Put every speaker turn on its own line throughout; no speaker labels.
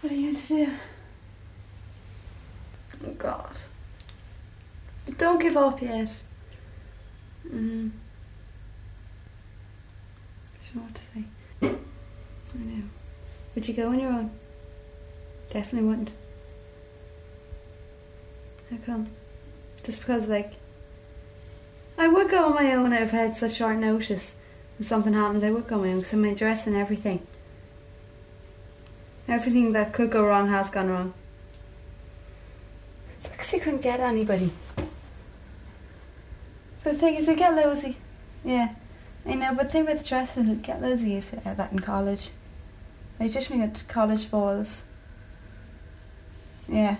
What are you going to do? Oh God. Don't give up yet. Mm. I don't know what to say. I know. Would you go on your own? Definitely wouldn't. How come? Just because, like, I would go on my own if I had such short notice and something happened. I would go on my own because I'm my dress and everything. Everything that could go wrong has gone wrong. It's because you couldn't get anybody. But the thing is, I get lousy. Yeah, I know. But the thing with dresses, I get lousy is uh, that in college. I just mean at college balls. Yeah.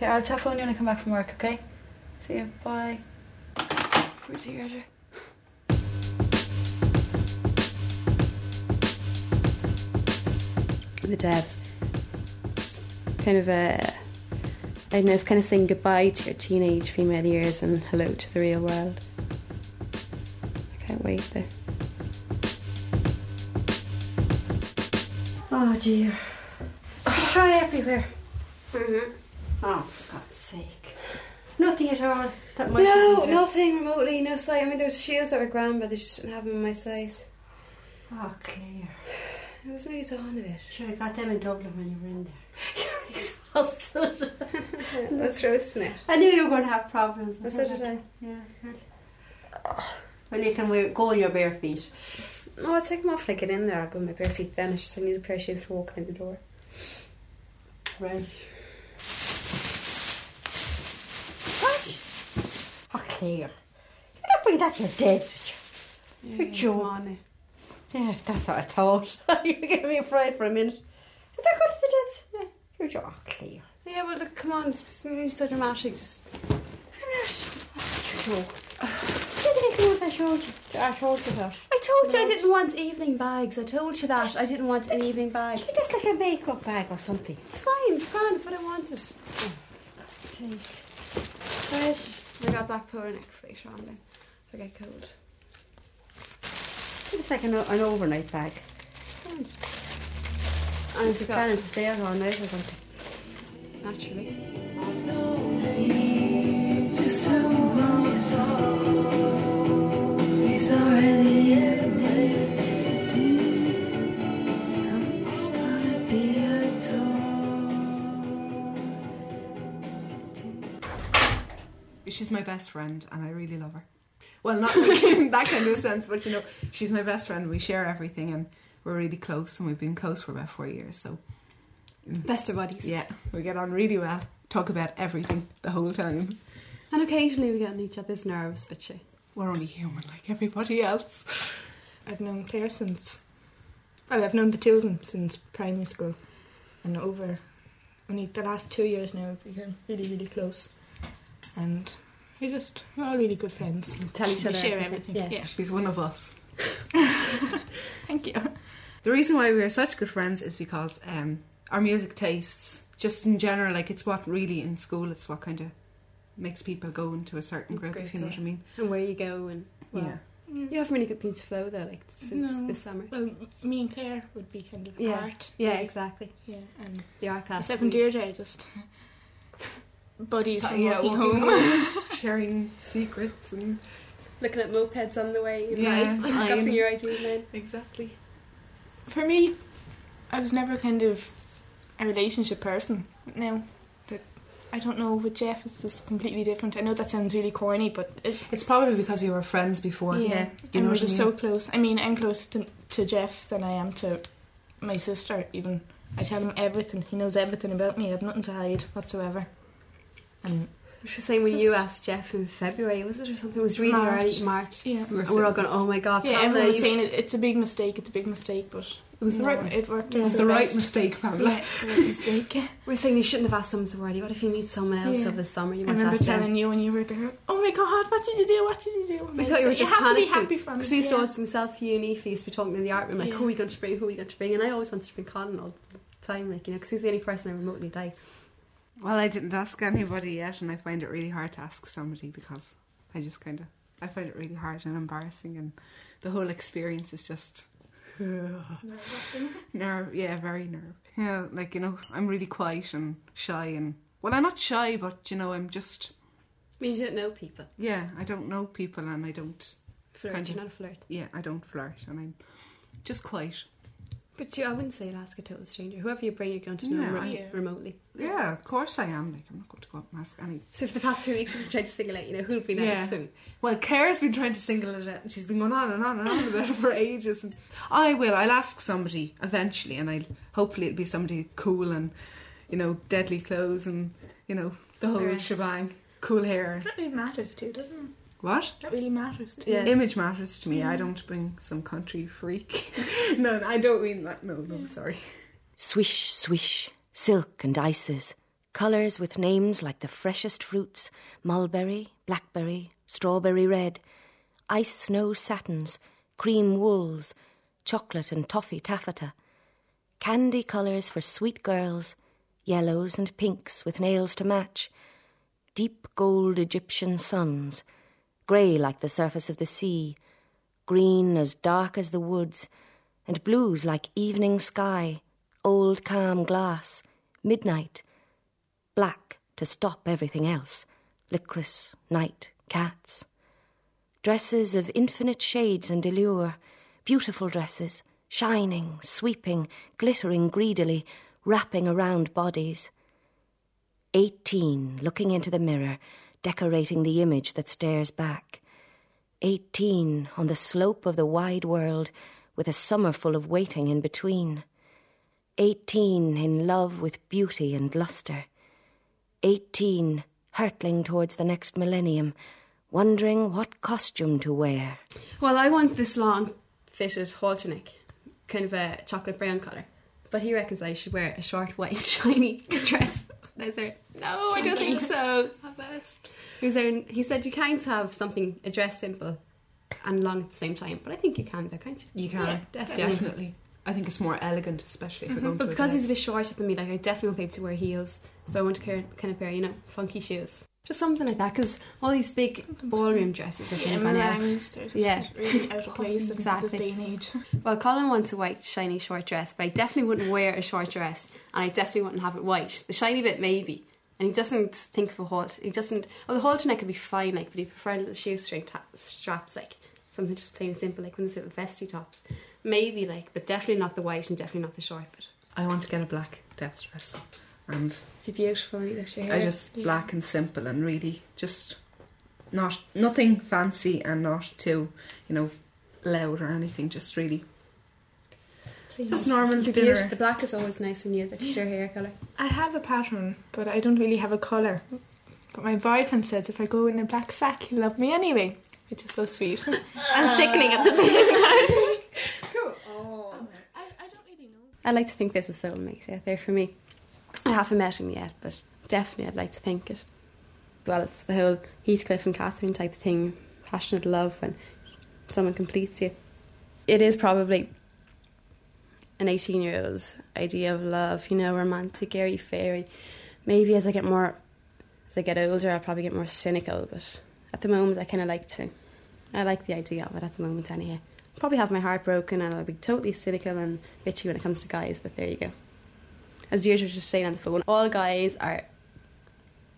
So I'll telephone you when I come back from work. Okay. See you. Bye. Poor Deirdre. The debs. It's kind of a. I don't know, it's kind of saying goodbye to your teenage female years and hello to the real world. I can't wait though. Oh dear. Try everywhere.
Mm-hmm. Oh, for God's sake. Nothing at all. That might
No, nothing remotely. No size. I mean, there was shoes that were grand, but they just didn't have them in my size.
Oh, Claire.
I was really on a bit.
Sure, I got them in Dublin when you were in there. You're exhausted.
That's roasting it.
I knew you were going to have problems.
Well, so did I.
Yeah. Well, you can wear, go on your bare feet.
Oh, I'll take them off when I get in there. I'll go with my bare feet then. I just I need a pair of shoes for walking in the door.
Right. What? Oh, Claire. You're not bringing that to your dead, would you? You're joking. Yeah, that's what I thought. you gave me a fright for a minute. Is that good for the debs? Yeah. You're joking. Oh,
Yeah, well, look, come on. It's really so dramatic. Just
You're joking. You didn't with I showed you. I showed you that.
I told you I didn't want evening bags. I told you that. I didn't want an evening bag.
Maybe that's like a makeup bag or something.
It's fine. It's fine. It's what I wanted. Oh, right. I got black powder neck later on then. If I get cold.
It's like an, an overnight bag.
And
I'm
it's
planning to stay out all night or something.
naturally.
Already in it. I wanna be adored.
She's my best friend, and I really love her. Well, not like in that kind of sense, but you know, she's my best friend. We share everything, and we're really close, and we've been close for about four years. So
Best of buddies.
yeah, we get on really well. Talk about everything the whole time.
And occasionally we get on each other's nerves, but she.
We're only human, like everybody else.
I've known Claire since. Well, I've known the two of them since primary school, and over only the last two years now we've become really, really close, and we just we're all really good friends.
Tell each
we
other
share
everything.
everything.
Yeah.
Yeah.
She's one of us.
Thank you.
The reason why we are such good friends is because um, our music tastes, just in general, like it's what really in school, it's what kind of makes people go into a certain group, if you know what I mean.
And where you go and. Well,
yeah.
You haven't really good been to flow though, like since
No.
this summer.
Well, me and Claire would be kind of
Yeah.
art.
Yeah, exactly.
Yeah, and
The art class.
except from Deirdre, just buddies uh, from
yeah,
walking
walking
home.
sharing secrets and
Looking at mopeds on the way in
Yeah,
life, discussing
I'm-
your ideas then.
exactly.
For me, I was never kind of a relationship person. Now, that I don't know with Jeff, it's just completely different. I know that sounds really corny, but it,
It's probably because you were friends before.
yeah,
You
and we're just so close. I mean, I'm closer to, to Jeff than I am to my sister. Even I tell him everything. He knows everything about me. I have nothing to hide whatsoever. And
Which is the same when you asked Jeff in February, was it or something? It was really
March.
early March.
yeah,
We were
And we're all going, oh my god,
yeah,
Pamela,
everyone was saying it, it's a big mistake. It's a big mistake, but
It was the right.
It worked.
Yeah.
It was
the
the
right mistake, Pamela.
Yeah, the right mistake.
We're saying you shouldn't have asked someone so early. What if you meet someone else
Yeah.
over the summer? You
I
want to
remember
ask them?
telling you when you were there, oh my god, what did you do? What did you do?
We thought you were just
have to be
panicking.
happy for me.
Because we used to
yeah.
always, myself, you and Aoife used to be talking in the art room, like, oh,
Yeah.
who are we going to bring, who are we going to bring? And I always wanted to bring Colin all the time, like, you know, because he's the only person I remotely like.
Well, I didn't ask anybody yet, and I find it really hard to ask somebody because I just kind of I find it really hard and embarrassing, and the whole experience is just nerve, yeah, very nerve. Yeah, like you know, I'm really quiet and shy, and well, I'm not shy, but you know, I'm just
means you don't know people.
yeah, I don't know people, and I don't,
Flirt.
Kind
You're not a flirt.
yeah, I don't flirt, and I'm just quiet.
But you, I wouldn't say you'll ask a total stranger. Whoever you bring, you're going to know
Yeah,
remo-
Yeah.
remotely.
Yeah, of course I am. Like I'm not going to go up and ask any.
So for the past three weeks, we've tried to single out, you know, who'll be nice
Yeah.
and
Well, Claire's been trying to single it out, and she's been going on and on and on about it for ages. And I will. I'll ask somebody eventually, and I'll hopefully it'll be somebody cool and you know deadly clothes and you know the whole
The
shebang, cool hair.
That really matters too, doesn't it?
What?
That really matters too.
Yeah.
Image matters to me. I don't bring some country freak. no, I don't mean that. No, no, sorry.
Swish, swish, silk and ices, colours with names like the freshest fruits mulberry, blackberry, strawberry red, ice snow satins, cream wools, chocolate and toffee taffeta, candy colours for sweet girls, yellows and pinks with nails to match, deep gold Egyptian suns, grey like the surface of the sea, green as dark as the woods, and blues like evening sky, old calm glass, midnight, black to stop everything else, licorice, night, cats. Dresses of infinite shades and allure, beautiful dresses, shining, sweeping, glittering greedily, wrapping around bodies. Eighteen, looking into the mirror, decorating the image that stares back. Eighteen, on the slope of the wide world, with a summer full of waiting in between. Eighteen, in love with beauty and lustre. Eighteen, hurtling towards the next millennium, wondering what costume to wear.
Well, I want this long fitted halter neck, kind of a chocolate brown colour. But he reckons I should wear a short white shiny dress. And I was no, I don't think so. He was there, and he said you can't have something a dress simple and long at the same time. But I think you can, though, can't you?
You can
Yeah, definitely.
definitely. I think it's more elegant, especially if you're going
But
to.
because he's a bit shorter than me, like I definitely won't be able to wear heels. So I want to kind of, kind of pair, you know, funky shoes. Just something like that, because all these big ballroom dresses are
Yeah,
kind of gone out.
meringues, they're just
Yeah.
really out of place in
Exactly.
this day and age.
Well, Colin wants a white, shiny, short dress, but I definitely wouldn't wear a short dress, and I definitely wouldn't have it white. The shiny bit, maybe. And he doesn't think of a halt. He doesn't. Oh, the halter neck could be fine, like, but he prefer little shoestring ta- straps, like something just plain and simple, like one of those little vesty tops. Maybe, like, but definitely not the white and definitely not the short bit.
I want to get a black depth dress, and
Be beautiful, either your hair.
I just black and simple and really just not nothing fancy and not too you know loud or anything. Just really just normal
Be
dinner.
beautiful. The black is always nice and you. That's your hair colour.
I have a pattern, but I don't really have a colour. But my boyfriend says if I go in a black sack, he'll love me anyway. Which is so sweet. and sickening at the same time. Um, oh. I, I don't really know.
I like to think there's a soulmate out there for me. I haven't met him yet, but definitely I'd like to think it. Well it's the whole Heathcliff and Catherine type of thing, passionate love when someone completes you. It is probably an 18 year old's idea of love, you know, romantic, airy fairy. Maybe as I get more, as I get older, I'll probably get more cynical, but at the moment I kind of like to, I like the idea of it at the moment anyhow. Probably have my heart broken and I'll be totally cynical and bitchy when it comes to guys, but there you go. As was just saying on the phone, all guys are,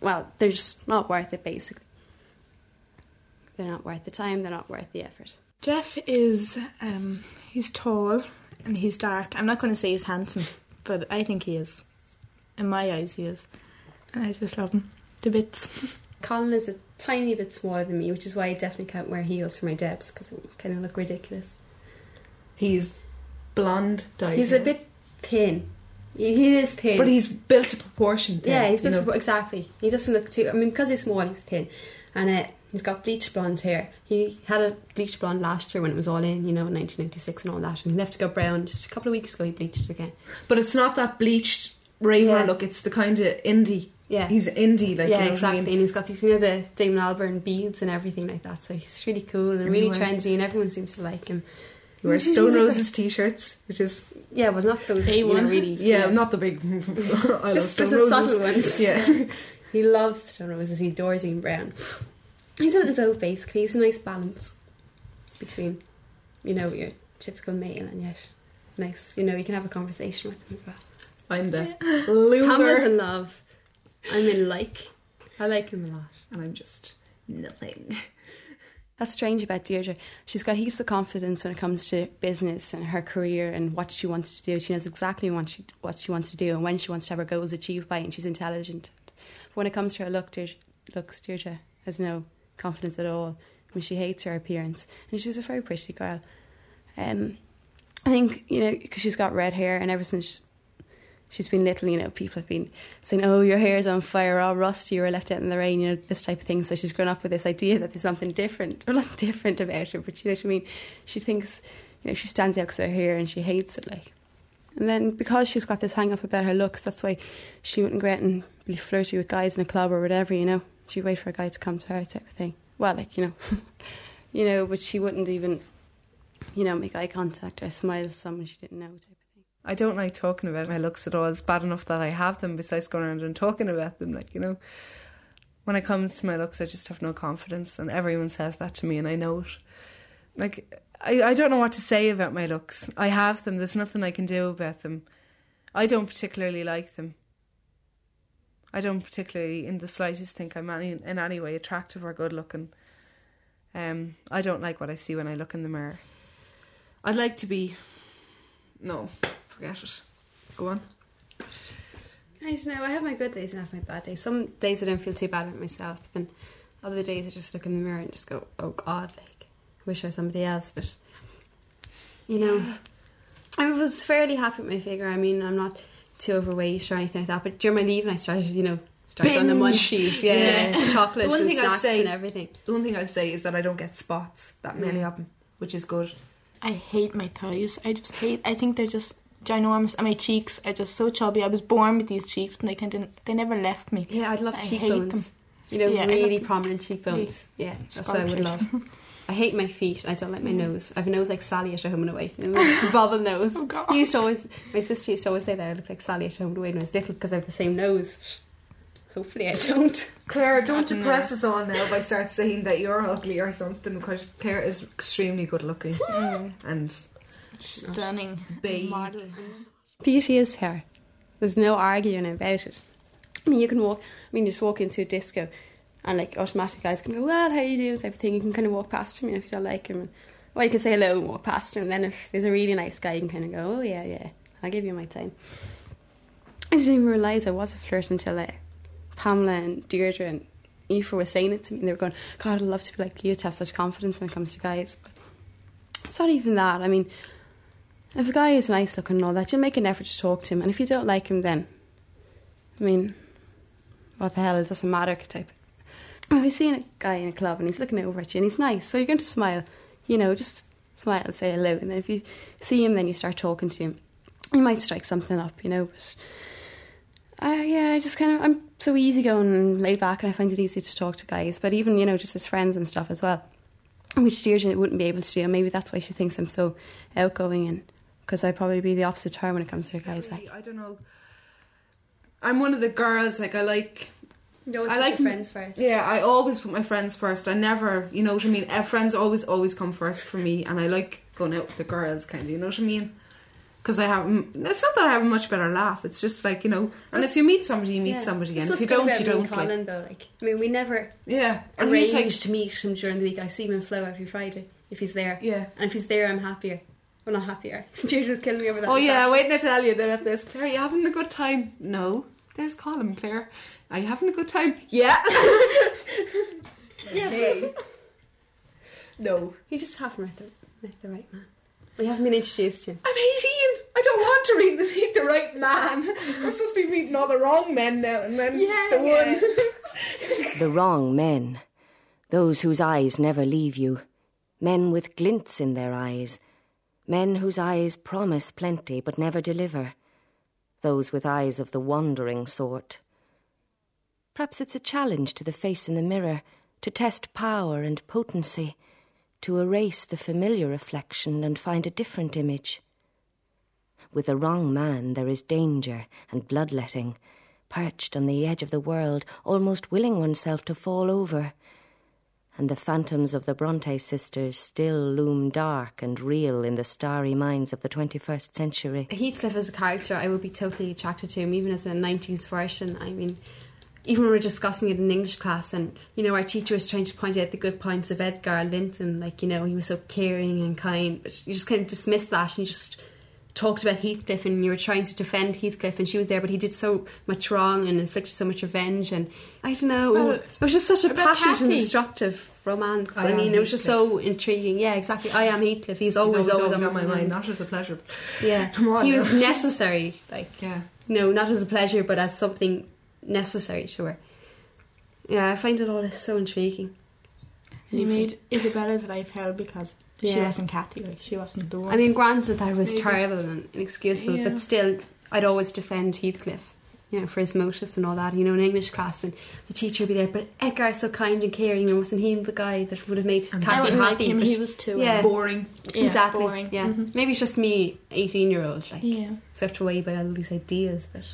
well, they're just not worth it basically. They're not worth the time, they're not worth the effort.
Jeff is um he's tall and he's dark. I'm not going to say he's handsome, but I think he is. In my eyes, he is, and I just love him to bits.
Colin is a tiny bit smaller than me, which is why I definitely can't wear heels for my debs because it kind of look ridiculous.
He's blonde, dyed
He's a bit thin. He, he is thin.
but he's built to proportion. Thin,
yeah, he's
you
built
know.
for- exactly. He doesn't look too. I mean, because he's small, he's thin, and uh, he's got bleached blonde hair. He had a bleached blonde last year when it was all in, you know, in 1996 and all that, and he left to go brown. Just a couple of weeks ago, he bleached it again.
But it's not that bleached raver
Yeah.
look. It's the kind of indie.
Yeah.
He's indie, like
yeah,
you know
exactly.
I mean?
And he's got these, you know, the Damon Albarn beads and everything like that. So he's really cool and really trendy, and everyone seems to like him.
He wears Stone Roses t-shirts, which is
Yeah, well, not those, you know, really.
yeah, not the big. I love
just,
Stone
just the
Roses.
subtle ones.
Yeah,
He loves Stone Roses. He adores Ian Brown. He's a little dope, basically. He's a nice balance between, you know, your typical male and yet nice. You know, you can have a conversation with him as well.
I'm the
Pamela's
loser,
in love. I'm in like. I like him a lot.
and I'm just nothing.
That's strange about Deirdre. She's got heaps of confidence when it comes to business and her career and what she wants to do. She knows exactly what she, what she wants to do and when she wants to have her goals achieved by, and she's intelligent. But when it comes to her look, Deirdre, looks, Deirdre has no confidence at all. I mean, she hates her appearance, and she's a very pretty girl. Um, I think you know because she's got red hair, and ever since she's been little, you know, people have been saying, "Oh, your hair's on fire, all rusty, or left out in the rain," you know, this type of thing. So she's grown up with this idea that there's something different, or not different about her, but you know what I mean. She thinks, you know, she stands out because her hair, and she hates it, like. And then because she's got this hang up about her looks, that's why she wouldn't go out and be flirty with guys in a club or whatever, you know. She'd wait for a guy to come to her type of thing. Well, like, you know. you know, but she wouldn't even, you know, make eye contact or smile to someone she didn't know type of thing.
I don't like talking about my looks at all. It's bad enough that I have them besides going around and talking about them. Like, you know, when I come to my looks, I just have no confidence, and everyone says that to me, and I know it. Like, I, I don't know what to say about my looks. I have them, there's nothing I can do about them. I don't particularly like them. I don't particularly, in the slightest, think I'm any, in any way attractive or good looking. Um, I don't like what I see when I look in the mirror. I'd like to be. No, forget it. Go on.
I don't know. I have my good days and I have my bad days. Some days I don't feel too bad about myself, but then other days I just look in the mirror and just go, "Oh God!" Like, wish I was somebody else. But you know, I was fairly happy with my figure. I mean, I'm not too overweight or anything like that. But during my leaving, I started, you know, started on the munchies, yeah,
Yeah.
chocolate
The one
and
thing I'd
snacks
say-
and everything.
The one thing I'd say is that I don't get spots, that many
Yeah.
of them, which is good.
I hate my thighs. I just hate. I think they're just ginormous, and my cheeks are just so chubby. I was born with these cheeks, and they kind of they never left me.
Yeah, I'd love
I
cheekbones. You know,
Yeah, I
really
love-
prominent cheekbones. Yeah, that's what I would love. I hate my feet. I don't like my nose. I have a nose like Sally at home and away. You bobble nose.
Oh, God.
You used to always, my sister used to always say that I look like Sally at home and away when I was little because I have the same nose. Hopefully, I don't.
Claire, don't
don't
depress us all now by start saying that you're ugly or something because Claire is extremely good looking
Mm.
and
Stunning
Babe.
model.
Beauty is fair. There's no arguing about it. I mean, you can walk. I mean, just walk into a disco, and like automatic guys can go, "Well, how you doing?" type of thing. You can kind of walk past him, you know, if you don't like him. Or you can say hello and walk past him. And then if there's a really nice guy, you can kind of go, "Oh yeah, yeah, I'll give you my time." I didn't even realise I was a flirt until uh, Pamela and Deirdre and Aoife were saying it to me. And they were going, "God, I'd love to be like you to have such confidence when it comes to guys." It's not even that. I mean, if a guy is nice looking and all that, you'll make an effort to talk to him. And if you don't like him, then, I mean, what the hell, it doesn't matter type. If you're seeing a guy in a club and he's looking over at you and he's nice, so you're going to smile, you know, just smile and say hello. And then if you see him, then you start talking to him. You might strike something up, you know, but. Uh, yeah, I just kind of I'm so easygoing and laid back, and I find it easy to talk to guys. But even you know, just as friends and stuff as well, which Deirdre wouldn't be able to do. And maybe that's why she thinks I'm so outgoing, and because I'd probably be the opposite term when it comes to guys. Like,
I don't know. I'm one of the girls like I like
you always
I
put
like
your friends first.
Yeah, I always put my friends first. I never, you know what I mean. Uh, friends always, always come first for me, and I like going out with the girls, kind of. You know what I mean? Because I have. It's not that I have a much better laugh. It's just like you know. And if you meet somebody, you meet
Yeah.
somebody, and if you don't, you don't. Like,
Colin, though, like I mean, we never
yeah, and he's like,
to meet him during the week. I see him in Flow every Friday if he's there,
yeah.
and if he's there, I'm happier. Well, not happier. Deirdre's killing me over that.
Oh yeah, wait to tell you they're at this. Claire, you having a good time? No. There's Colin, Claire. Are you having a good time? Yeah.
yeah.
Hey. no.
You just haven't met the, met the right man. We haven't been introduced to him.
I'm 18. I don't want to read the, meet the right man. I'm supposed to be meeting all the wrong men now and then
Yeah,
the
yeah.
one.
The wrong men. Those whose eyes never leave you. Men with glints in their eyes. Men whose eyes promise plenty but never deliver. Those with eyes of the wandering sort. Perhaps it's a challenge to the face in the mirror to test power and potency, to erase the familiar reflection and find a different image. With the wrong man, there is danger and bloodletting, perched on the edge of the world, almost willing oneself to fall over. and the phantoms of the Bronte sisters still loom dark and real in the starry minds of the 21st century.
Heathcliff as a character, I would be totally attracted to him, even as a 90s version. I mean, even when we were discussing it in English class, and you know, our teacher was trying to point out the good points of Edgar Linton, like you know, he was so caring and kind, but you just kind of dismissed that and you just talked about Heathcliff and you were trying to defend Heathcliff and she was there but he did so much wrong and inflicted so much revenge and I don't know
Well,
it was just such a passionate and destructive romance.
I
I, mean it was just so intriguing. Yeah exactly. I am Heathcliff. He's always
It's
always, on my mind,
Not as a pleasure.
yeah.
On
he was necessary like
Yeah.
no not as a pleasure but as something necessary to her yeah I find it all so intriguing
He made Isabella's life hell because she wasn't Kathy. Like she wasn't the one.
I mean granted that was
Maybe.
terrible and inexcusable
Yeah.
but still I'd always defend Heathcliff you know for his motives and all that you know in English class and the teacher would be there but Edgar's so kind and caring and wasn't he the guy that would have made
And
Kathy
like
happy but-
He was too
Yeah.
Boring.
yeah,
exactly
boring.
yeah
Mhm.
maybe it's just me 18 year old like
Yeah.
swept away by all these ideas but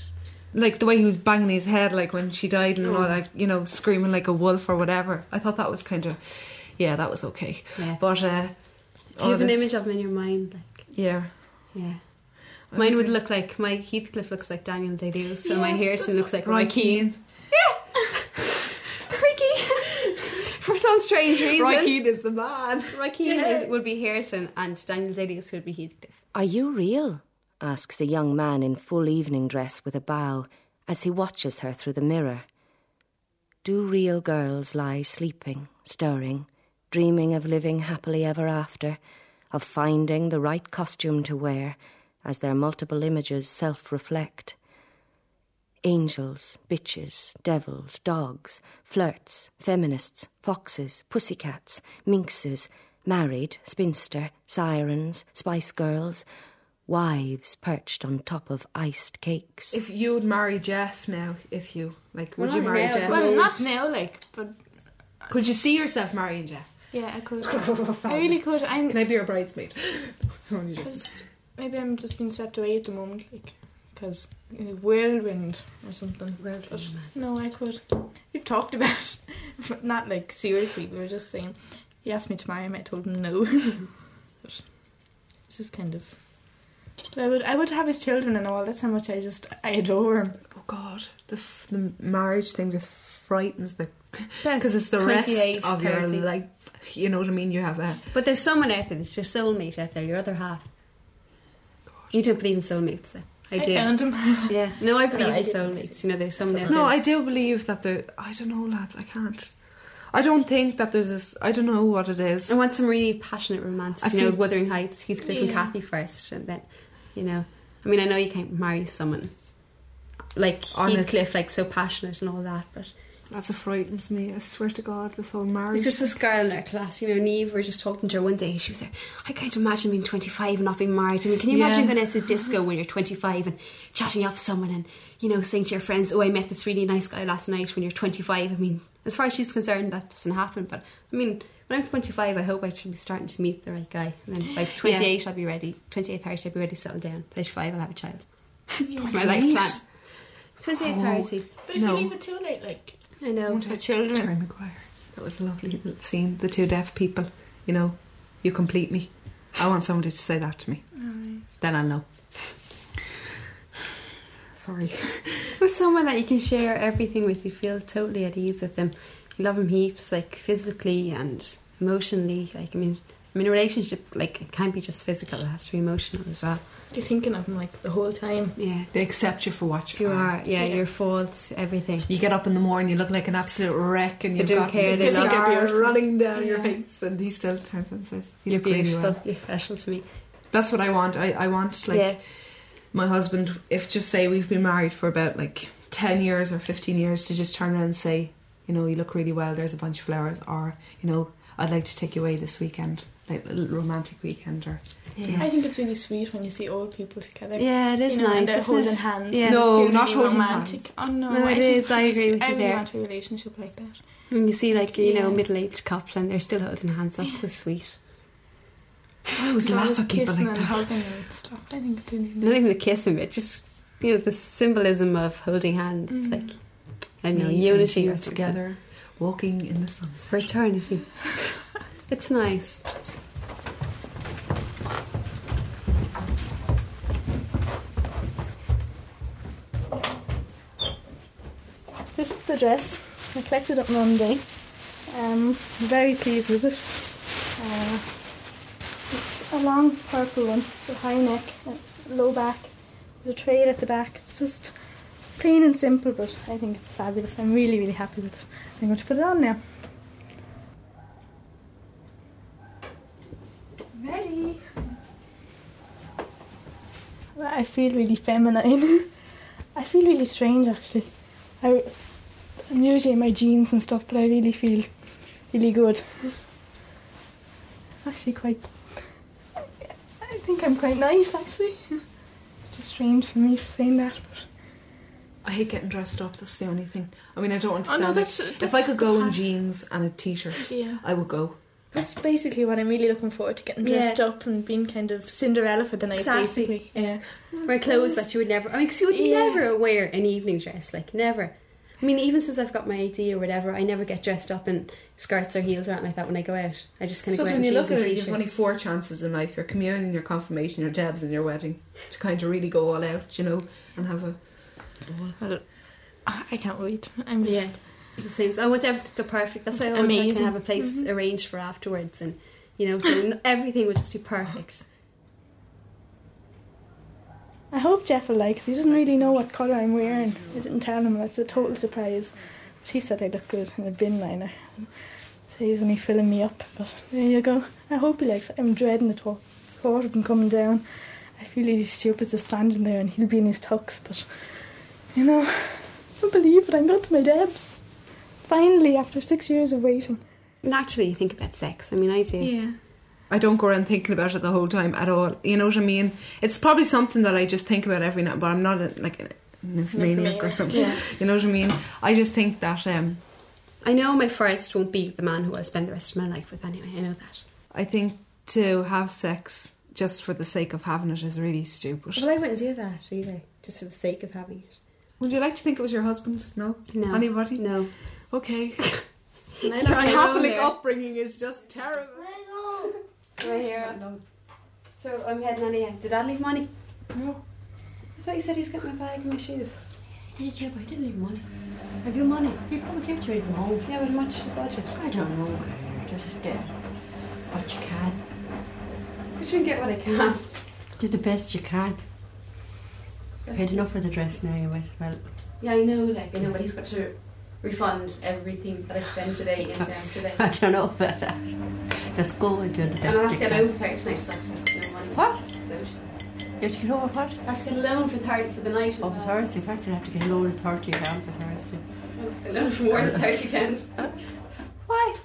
Like the way he was banging his head, like when she died, and all like you know, screaming like a wolf or whatever. I thought that was kind of, yeah, that was okay.
yeah
But uh,
do you have an
this-
image of him in your mind like
Yeah.
yeah
I
Mine would
like-
look like my Heathcliff looks like Daniel Day Lewis, and my
Yeah.
Hareton looks like
Roy
Roy Keane.
Keane.
Freaky! For some strange reason.
Roy Keane is the man.
Roy Keane
Yeah.
is, would be Hareton and Daniel Day Lewis would be Heathcliff.
Are you real? Asks a young man in full evening dress with a bow as he watches her through the mirror. Do real girls lie sleeping, stirring, dreaming of living happily ever after, of finding the right costume to wear as their multiple images self reflect? Angels, bitches, devils, dogs, flirts, feminists, foxes, pussycats, minxes, married, spinster, sirens, spice girls, wives perched on top of iced cakes.
If you would marry Jeff now, if you like, would
Well,
you
not
marry
now,
Jeff?
but-
Well, not now, like, but
Could you see yourself marrying Jeff?
yeah, I could. I really could. I'm
Can I be your bridesmaid? Only joking.
just maybe I'm just being swept away at the moment, like because in a whirlwind or something. But no, I could. We've talked about, it, but not like seriously. We were just saying. He asked me to marry him. I told him no. but it's just kind of. But I would. I would have his children and all. That's how much I just. I adore him.
Oh God, the, f- the marriage thing just frightens me
Because
because it's the rest
28,
of
30.
your life. You know what I mean? You have that.
But there's someone out there, there's your soulmate out there, your other half. You don't believe in soulmates, though. I,
I
do.
found him.
Yeah, no, I believe
I
in
do.
soulmates. You know, there's someone out
No,
there.
I do believe that there. I don't know, lads. I can't. I don't think that there's this. I don't know what it is.
I want some really passionate romance.
I
you know,
feel-
Wuthering Heights, Heathcliff and
Yeah.
Kathy first, and then, you know, I mean, I know you can't marry someone like
On
Heathcliff, like so passionate and all that, but
That's what frightens me. I swear to God, this whole
There's
marriage.
just this girl in our class, you know, Neve, we were just talking to her one day she was like, I can't imagine being 25 and not being married. I mean, can you
Yeah.
imagine going out to a disco when you're 25 and chatting up someone and, you know, saying to your friends, oh, I met this really nice guy last night when you're 25? I mean, as far as she's concerned, that doesn't happen. But, I mean, when I'm 25, I hope I should be starting to meet the right guy. And then by 28, I'll be ready. 28, 30, I'll be ready to settle down. 35, I'll have a child. That's my life plan. 28,
Oh.
30.
But if
No.
you leave it too late, like
I know.
for children,
Jerry Maguire. That was a lovely little scene. The two deaf people. You know, you complete me. I want somebody to say that to me. Then I'll know. Sorry.
with someone that you can share everything with, you feel totally at ease with them. You love them heaps, like physically and emotionally. Like I mean, I mean, a relationship like it can't be just physical; it has to be emotional as well.
you're thinking of them like the whole time.
Yeah,
They accept you for what
you
you are.
are. Yeah,
Yeah.
your faults, everything.
You get up in the morning, you look like an absolute wreck, and you've
don't
got
care, they
love
scar
you.
running down your face, and he still turns and says, "You
You're
look really
beautiful.
well."
You're special to me.
That's what I want. I, I want like
yeah,
my husband. If just say we've been married for about like ten years or fifteen years, to just turn around and say, you know, you look really well. There's a bunch of flowers, or you know, I'd like to take you away this weekend, like a little romantic weekend, or
yeah.
I think it's really sweet when you see old people together.
Yeah, it is
you know,
nice.
and they're holding
it?
hands.
Yeah.
No,
really
not holding
romantic. Oh no,
No, it
I think
is.
it's
I agree with you
I really
there.
want a relationship like that.
And you see, like you know,
Yeah.
middle-aged couple, and they're still holding hands. That's so sweet.
I always
Always
laugh at people
kissing
like
and
that.
hugging and stuff. I think it's really
Not
nice.
even the kissing bit, just you know, the symbolism of holding hands.
Mm.
Like I know,
Me and
unity or something.
together, walking in the sun.
For eternity. it's nice.
This is the dress. I collected it Monday. Um, I'm very pleased with it. Uh, it's a long purple one with high neck, and low back, with a trail at the back. It's just plain and simple, but I think it's fabulous. I'm really, really happy with it. I'm going to put it on now. Ready. I feel really feminine. I feel really strange actually. I, I'm usually in my jeans and stuff, but I really feel really good. Actually, quite. I think I'm quite nice actually. Just strange for me for saying that, but
I hate getting dressed up. That's the only thing. I mean, I don't want to
Oh, no,
sound
that's-
uh, if I could go in jeans and a t-shirt,
yeah.
I would go.
That's basically what I'm really looking forward to getting dressed
Yeah.
up and being kind of Cinderella for the night,
Exactly.
basically. Yeah.
Wear clothes that you would never. I mean, 'cause you would
Yeah.
never wear an evening dress, like never. I mean, even since I've got my AD or whatever, I never get dressed up in skirts or heels or anything like that when I go out. I just kind of go
Because
out
when
in
you
jeans
look
and
at it, you've only four chances in life: your communion, your confirmation, your debs, and your wedding. To kind of really go all out, you know, and have a.
I I can't wait. I'm just.
Yeah, it seems. I want everything to go perfect. That's why I want to
Amazing.
have a place
Mhm.
arranged for afterwards, and you know, so everything would just be perfect.
I hope Jeff will like it. He doesn't really know what colour I'm wearing. I didn't tell him. That's a total surprise. But he said I look good in a bin liner. So he's only filling me up. But there you go. I hope he likes it. I'm dreading the thought, thought of him coming down. I feel really stupid just standing there and he'll be in his tux. But, you know, I can't believe it. I'm going to my Debs. Finally, after six years of waiting.
Naturally, you think about sex. I mean, I do.
Yeah.
I don't go around thinking about it the whole time at all. You know what I mean? It's probably something that I just think about every night, but I'm not a, like an nymphomaniac or something.
Yeah.
You know what I mean? I just think that um,
I know my first won't be the man who I'll spend the rest of my life with. Anyway, I know that.
I think to have sex just for the sake of having it is really stupid.
Well, I wouldn't do that either, just for the sake of having it.
Would you like to think it was your husband? No.
No.
Anybody?
No.
Okay.
You're
Your Catholic upbringing is just terrible.
Right here. So I'm heading on here. Did Dad leave money?
No.
I thought you said he's got my bag and my shoes.
Did you? But I didn't leave money. Have you money? You probably came to me from home.
Yeah, but how much the budget?
I don't know. Okay, just get what you can.
I should get what I can.
Do the best you can. Paid enough for the dress now, you might as well.
Yeah, I know. Like I know, but he's got to refund everything that I spent today and down today.
I don't know about that. Just go and do the
And
best
I'll have
you
to get
can.
over there tonight, so that's no money.
What?
So,
You have to get over what?
I have to get a loan for thirty for the night.
Oh, for Thursday. First, you have to get a loan of 30 pounds for Thursday.
I have to get a loan for more than thirty pounds.
Why?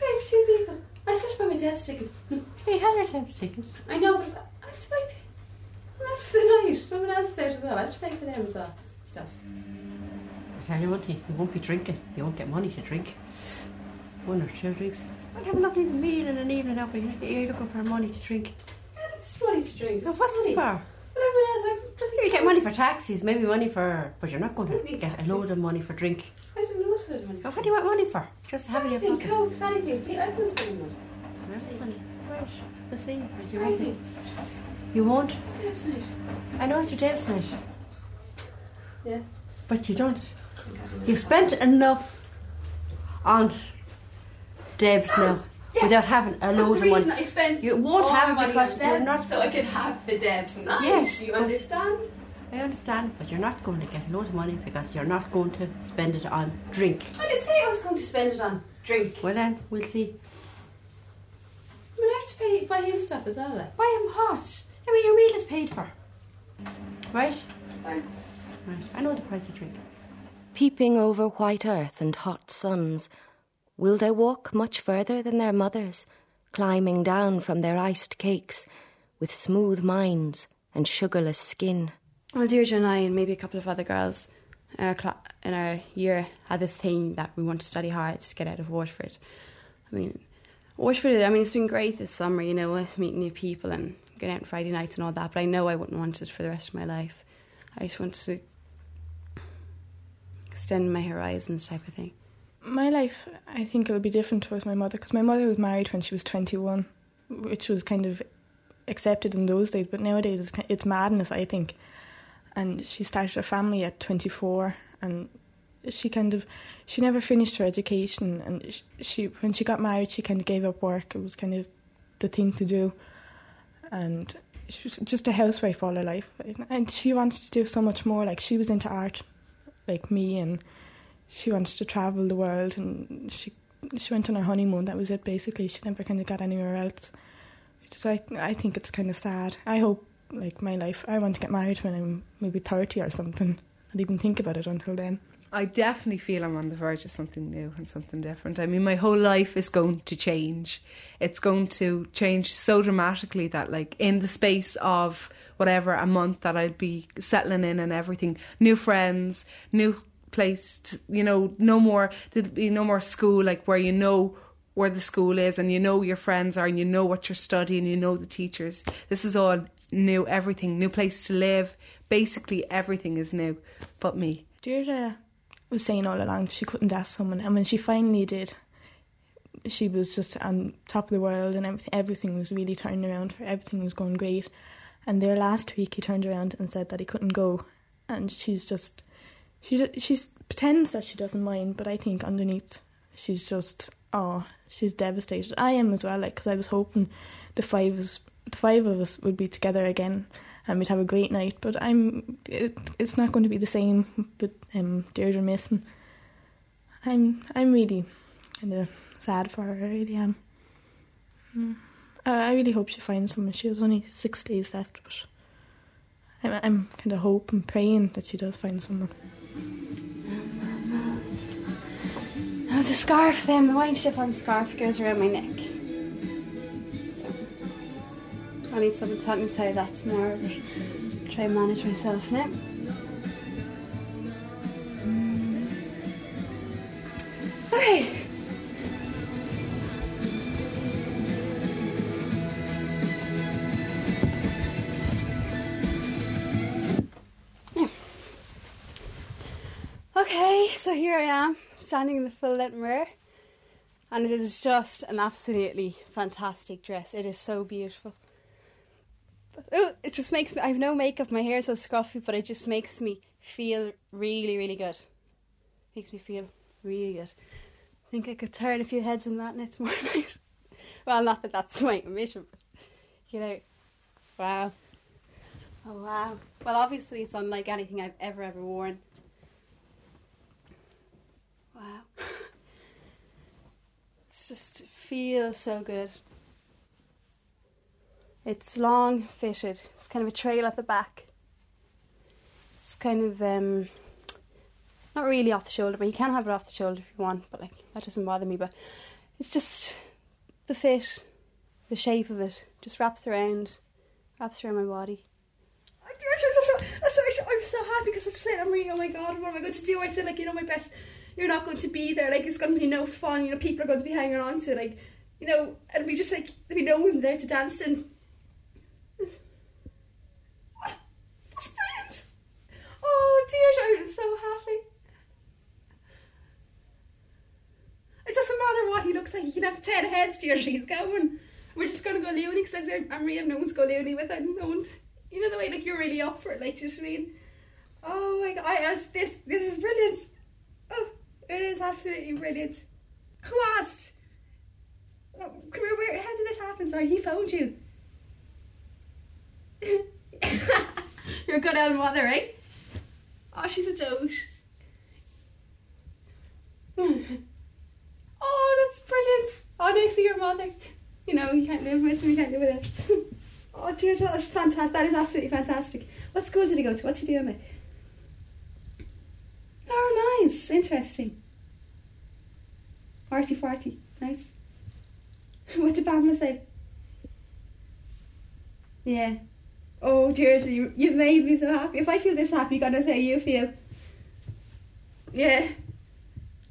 Pay for two people. I still have to buy my dad's tickets.
Hey, have your times tickets.
I know, but I have to pay. I'm out for the night. Someone else is out as well. I have to pay for them as well. Stuff.
Tell you one thing, you won't be drinking. You won't get money to drink. One or two drinks. I'd have a lovely meal in an evening out, but you're looking for money to drink.
Yeah, it's money to drink.
Well,
It's
what's
money.
it for?
Whatever it is, I'm bloody
You get money for taxis, maybe money for. But you're not going to get a load of money for drink.
I don't know what do money.
Well, what do you want money for? Just having your
Anything,
pocket.
cokes, anything. Pete, I can spend money.
Right. We'll see. Do you
Anything.
You won't?
Dad's night.
I know it's your Dave's night,
Yes.
but you don't. You've spent enough on Debs now without having a load of money.
I spent
You won't have it
money
because you're not-
so I could have the Debs night.
Yes,
you understand?
I understand, but you're not going to get a load of money because you're not going to spend it on drink.
I didn't say I was going to spend it on drink.
Well then, we'll see.
I mean, I have to pay buy him stuff as well. Like.
Buy him hot. I mean, your meal is paid for. Right?
Thanks.
Right. I know the price of drink.
Peeping over white earth and hot suns, will they walk much further than their mothers, climbing down from their iced cakes with smooth minds and sugarless skin?
Well, Deirdre and I, and maybe a couple of other girls in our, cla- in our year, had this thing that we want to study hard to get out of Waterford. I mean, Waterford, I mean, it's been great this summer, you know, meeting new people and going out on Friday nights and all that, but I know I wouldn't want it for the rest of my life. I just want to extend my horizons type of thing.
my life, I think it'll be different towards my mother because my mother was married when she was 21, which was kind of accepted in those days, but nowadays it's, it's madness, I think. And she started a family at 24, and she kind of she never finished her education, and sh- she when she got married, she kind of gave up work. It was kind of the thing to do, and she was just a housewife all her life. And she wanted to do so much more. Like she was into art, like me, and she wants to travel the world and she she went on her honeymoon that was it basically she never kind of got anywhere else which is I, I think it's kind of sad I hope like my life I want to get married when I'm maybe 30 or something I'd even think about it until then
I definitely feel I'm on the verge of something new and something different. I mean, my whole life is going to change. It's going to change so dramatically that, like, in the space of whatever a month that I'd be settling in and everything, new friends, new place, to, you know, no more, there'd be no more school, like, where you know where the school is and you know your friends are and you know what you're studying, you know the teachers. This is all new, everything, new place to live. Basically, everything is new but me.
Deirdre was saying all along she couldn't ask someone, and when she finally did, she was just on top of the world, and everything, everything was really turning around for her. Everything was going great. And there last week, he turned around and said that he couldn't go, and she's just she she's pretends that she doesn't mind, but I think underneath she's just oh she's devastated. I am as well, like because I was hoping the five us, the five of us would be together again and we'd have a great night. But I'm it, it's not going to be the same with um, Deirdre missing. I'm I'm really kind of sad for her. I really am. Mm. I, really hope she finds someone. She has only six days left, but I'm I'm kind of hoping, praying that she does find someone.
Oh, the scarf then, the white chiffon scarf goes around my neck. So, I need someone to help me tie that tomorrow, but try and manage myself now. Okay. Okay, so here I am, standing in the full length mirror, and it is just an absolutely fantastic dress. It is so beautiful. Ooh, it just makes me. I have no makeup, my hair is so scruffy, but it just makes me feel really, really good. Makes me feel really good. I think I could turn a few heads in that net tomorrow night. well, not that that's my ambition, but you know, wow. Oh wow. Well, obviously, it's unlike anything I've ever ever worn. Wow. it's just it feels so good. It's long fitted. It's kind of a trail at the back. It's kind of um not really off the shoulder, but you can have it off the shoulder if you want, but like that doesn't bother me, but it's just the fit, the shape of it just wraps around wraps around my body.
I'm so, I'm so, happy because I'm just saying, I'm really, oh my god, what am I going to do? I said, like, you know, my best, you're not going to be there, like, it's going to be no fun, you know, people are going to be hanging on to, like, you know, and we just, like, there'll be no one there to dance and- That's brilliant! Oh, dear, I'm so happy. It doesn't matter what he looks like, he can have 10 heads, dear, he's going. We're just going to go loony because I'm, real, no one's go loony without no one. You know the way, like, you're really up for it, like, you know what I mean? Oh my god, I asked this, this is brilliant. It is absolutely brilliant. Who asked? Come here, where, how did this happen? Sorry, he phoned you. You're a good old mother, eh? Oh, she's a dote. oh, that's brilliant. Oh, nice to your mother. You know, you can't live with him, you can't live without. oh, dear, that's fantastic. That is absolutely fantastic. What school did he go to? What's he doing there? Oh, nice. Interesting. Arty farty. Nice. what did Pamela say? Yeah. Oh, Deirdre, you, you've made me so happy. If I feel this happy, gotta say you feel. Yeah.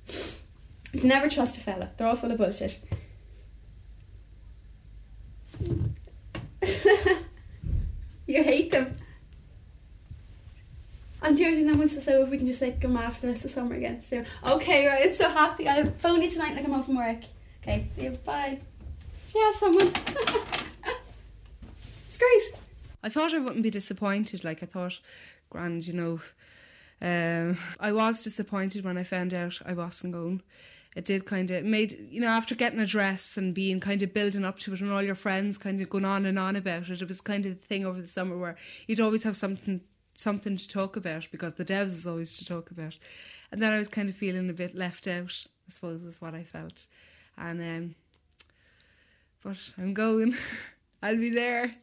Never trust a fella. They're all full of bullshit. Them. And then once it's over, we can just like mad for the rest of summer again. So, okay, right, I'm so happy. I'll phone you tonight like I'm home from work. Okay, see you. Bye. Yeah, someone. it's great.
I thought I wouldn't be disappointed. Like I thought, grand, you know. Um, I was disappointed when I found out I wasn't going. It did kind of made you know after getting a dress and being kind of building up to it and all your friends kind of going on and on about it. It was kind of the thing over the summer where you'd always have something something to talk about because the debs is always to talk about. And then I was kind of feeling a bit left out. I suppose is what I felt. And um, but I'm going. I'll be there.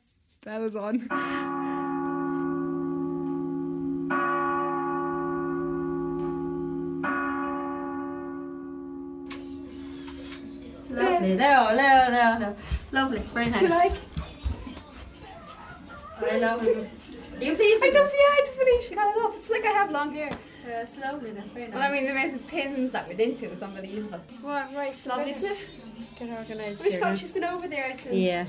Bells on.
Lovely. There, there, there, there. Lovely. Very nice.
Do you like?
I love it. You please.
I don't feel I don't believe she got it up. It's like I have long hair.
Yeah, it's lovely. That's very nice.
Well, I mean, the amount of pins that went into it was unbelievable.
right, right.
It's lovely, isn't it?
Get organised.
Wish
here,
God she's been over there since.
Yeah.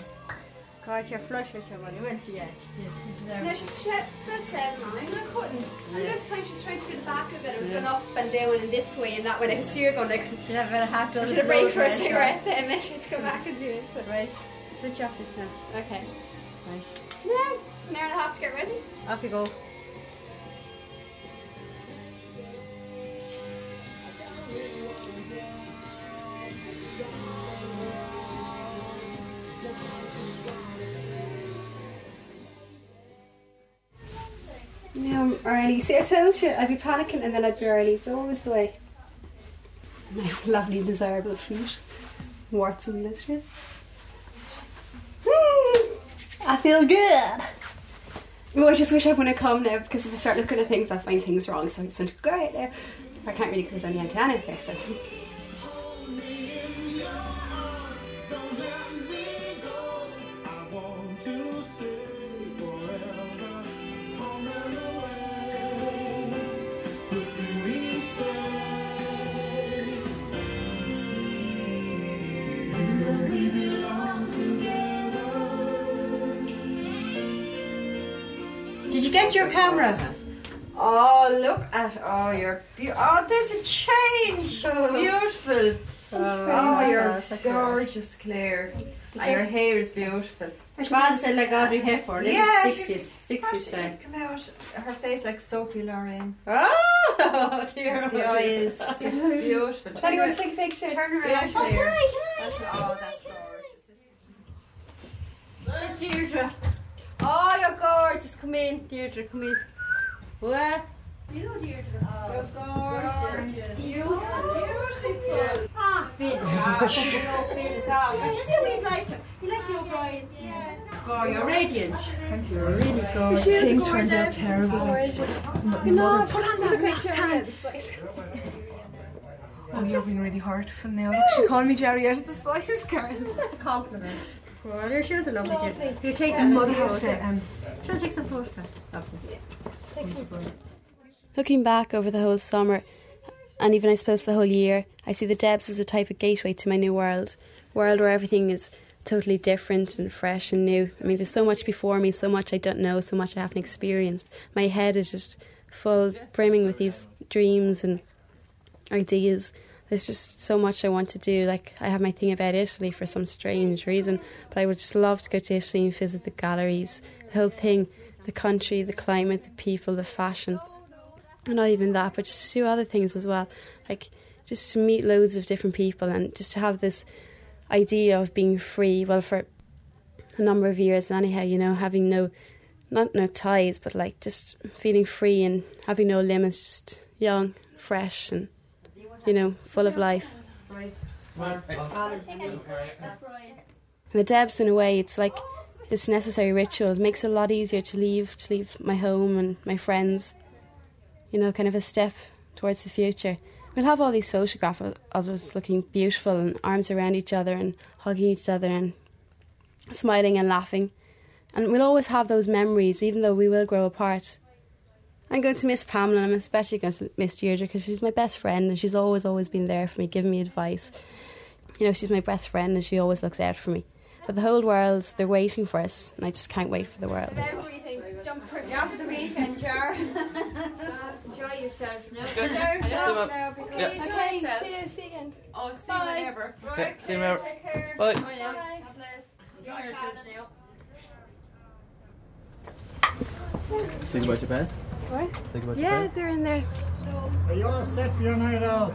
God, you're flush with your money. Well, she, yeah, she, she's there.
No, she said, she said seven nine, and I couldn't. And this time she's trying to do the back of it. It was
Yeah.
going up and down and this way and that way. I could see her going like,
She'll have about a half
I should have break for a cigarette then, and then she'd go back and do it. So.
Right. Switch off this now.
Okay.
Right.
Yeah, an hour and a half to get ready.
Off you go.
Yeah, I'm early. See, I told you I'd be panicking and then I'd be early. It's always the way. My lovely, desirable feet, warts and blisters. I feel good. Oh, I just wish I wouldn't come now because if I start looking at things, I'll find things wrong. So I just want to go out there. I can't really because there's only Antenna there. So.
Did your camera? Oh, look at oh, you're be- oh, there's a change. Beautiful. Oh, you're gorgeous, Claire. And your hair is beautiful.
Father said like Audrey Hepburn.
Yeah,
sixties,
oh,
sixties
she
style.
come out? Her face like Sophie Loren.
Oh dear.
The eyes, beautiful.
You take a picture.
Turn her
Yeah.
around, oh, Claire. Oh, that's gorgeous.
There's Deirdre. Oh, you're gorgeous. Come in, Deirdre. Come in. What?
You know, Deirdre. Oh,
You're gorgeous.
Beautiful.
Ah, Finn. Ah, no, Finn is out. But you see, he's like, he like the O'Briens. Yeah. God, you're radiant. Thank You're really gorgeous.
Thing turned out terrible.
No, put on that picture.
Oh, you're being really hurtful now. Look, she called me Geri out of the spice girl.
That's a compliment. Well, your shoes are lovely, Deirdre. You take them
Mother
mother
to, um,
Should I take some photographs? Lovely.
Looking back over the whole summer, and even I suppose the whole year, I see the Debs as a type of gateway to my new world. World where everything is totally different and fresh and new. I mean, there's so much before me, so much I don't know, so much I haven't experienced. My head is just full, brimming with these dreams and ideas. There's just so much I want to do. Like, I have my thing about Italy for some strange reason, but I would just love to go to Italy and visit the galleries, the whole thing, the country, the climate, the people, the fashion. And not even that, but just to do other things as well. Like, just to meet loads of different people and just to have this idea of being free. Well, for a number of years, anyhow, you know, having no, not no ties, but like just feeling free and having no limits, just young, fresh, and you know, full of life. The Debs, in a way, it's like this necessary ritual. It makes it a lot easier to leave, to leave my home and my friends. You know, kind of a step towards the future. We'll have all these photographs of us looking beautiful and arms around each other and hugging each other and smiling and laughing. And we'll always have those memories, even though we will grow apart. I'm going to miss Pamela and I'm especially going to miss Deirdre because she's my best friend and she's always, always been there for me, giving me advice. You know, she's my best friend and she always looks out for me. But the whole world, they're waiting for us and I just can't wait for the world.
Everything.
You after the weekend, Jar?
Enjoy yourselves now.
Jar,
Yeah.
now because
Yeah.
enjoy
Okay,
yourself.
see you, see you again.
Oh, see
Bye.
you whenever.
Okay,
Right,
see you
Claire,
whenever.
Take care.
Bye.
Bye now.
God bless.
Enjoy yourselves now.
Think about your pants.
What?
Think about
Yeah, they're in there.
Are you all set for your night out?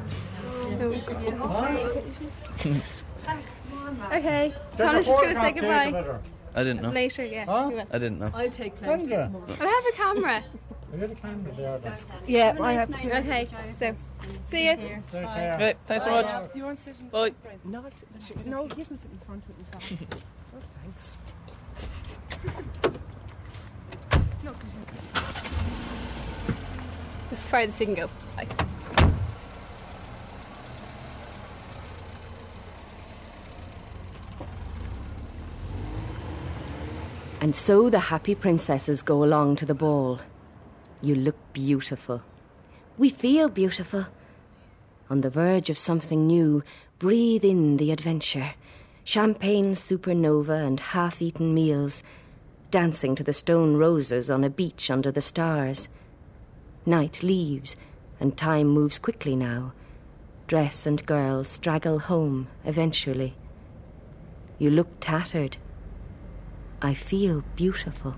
Okay.
Get
Connor's
your
just gonna say goodbye.
I didn't know.
Later, yeah.
Huh?
I didn't know.
I'll take
Can you?
I'll have a camera.
We got a camera there. then.
Yeah, I have.
Okay, so see you.
Take care.
Right, thanks so much.
You want to sit in
Bye.
No, no, he doesn't sit in front of it. oh, thanks. No, 'cause you-
This is as far as you can go. Bye.
And so the happy princesses go along to the ball. You look beautiful. We feel beautiful. On the verge of something new, breathe in the adventure. Champagne supernova and half eaten meals. Dancing to the stone roses on a beach under the stars. Night leaves, and time moves quickly now. Dress and girl straggle home eventually. You look tattered. I feel beautiful.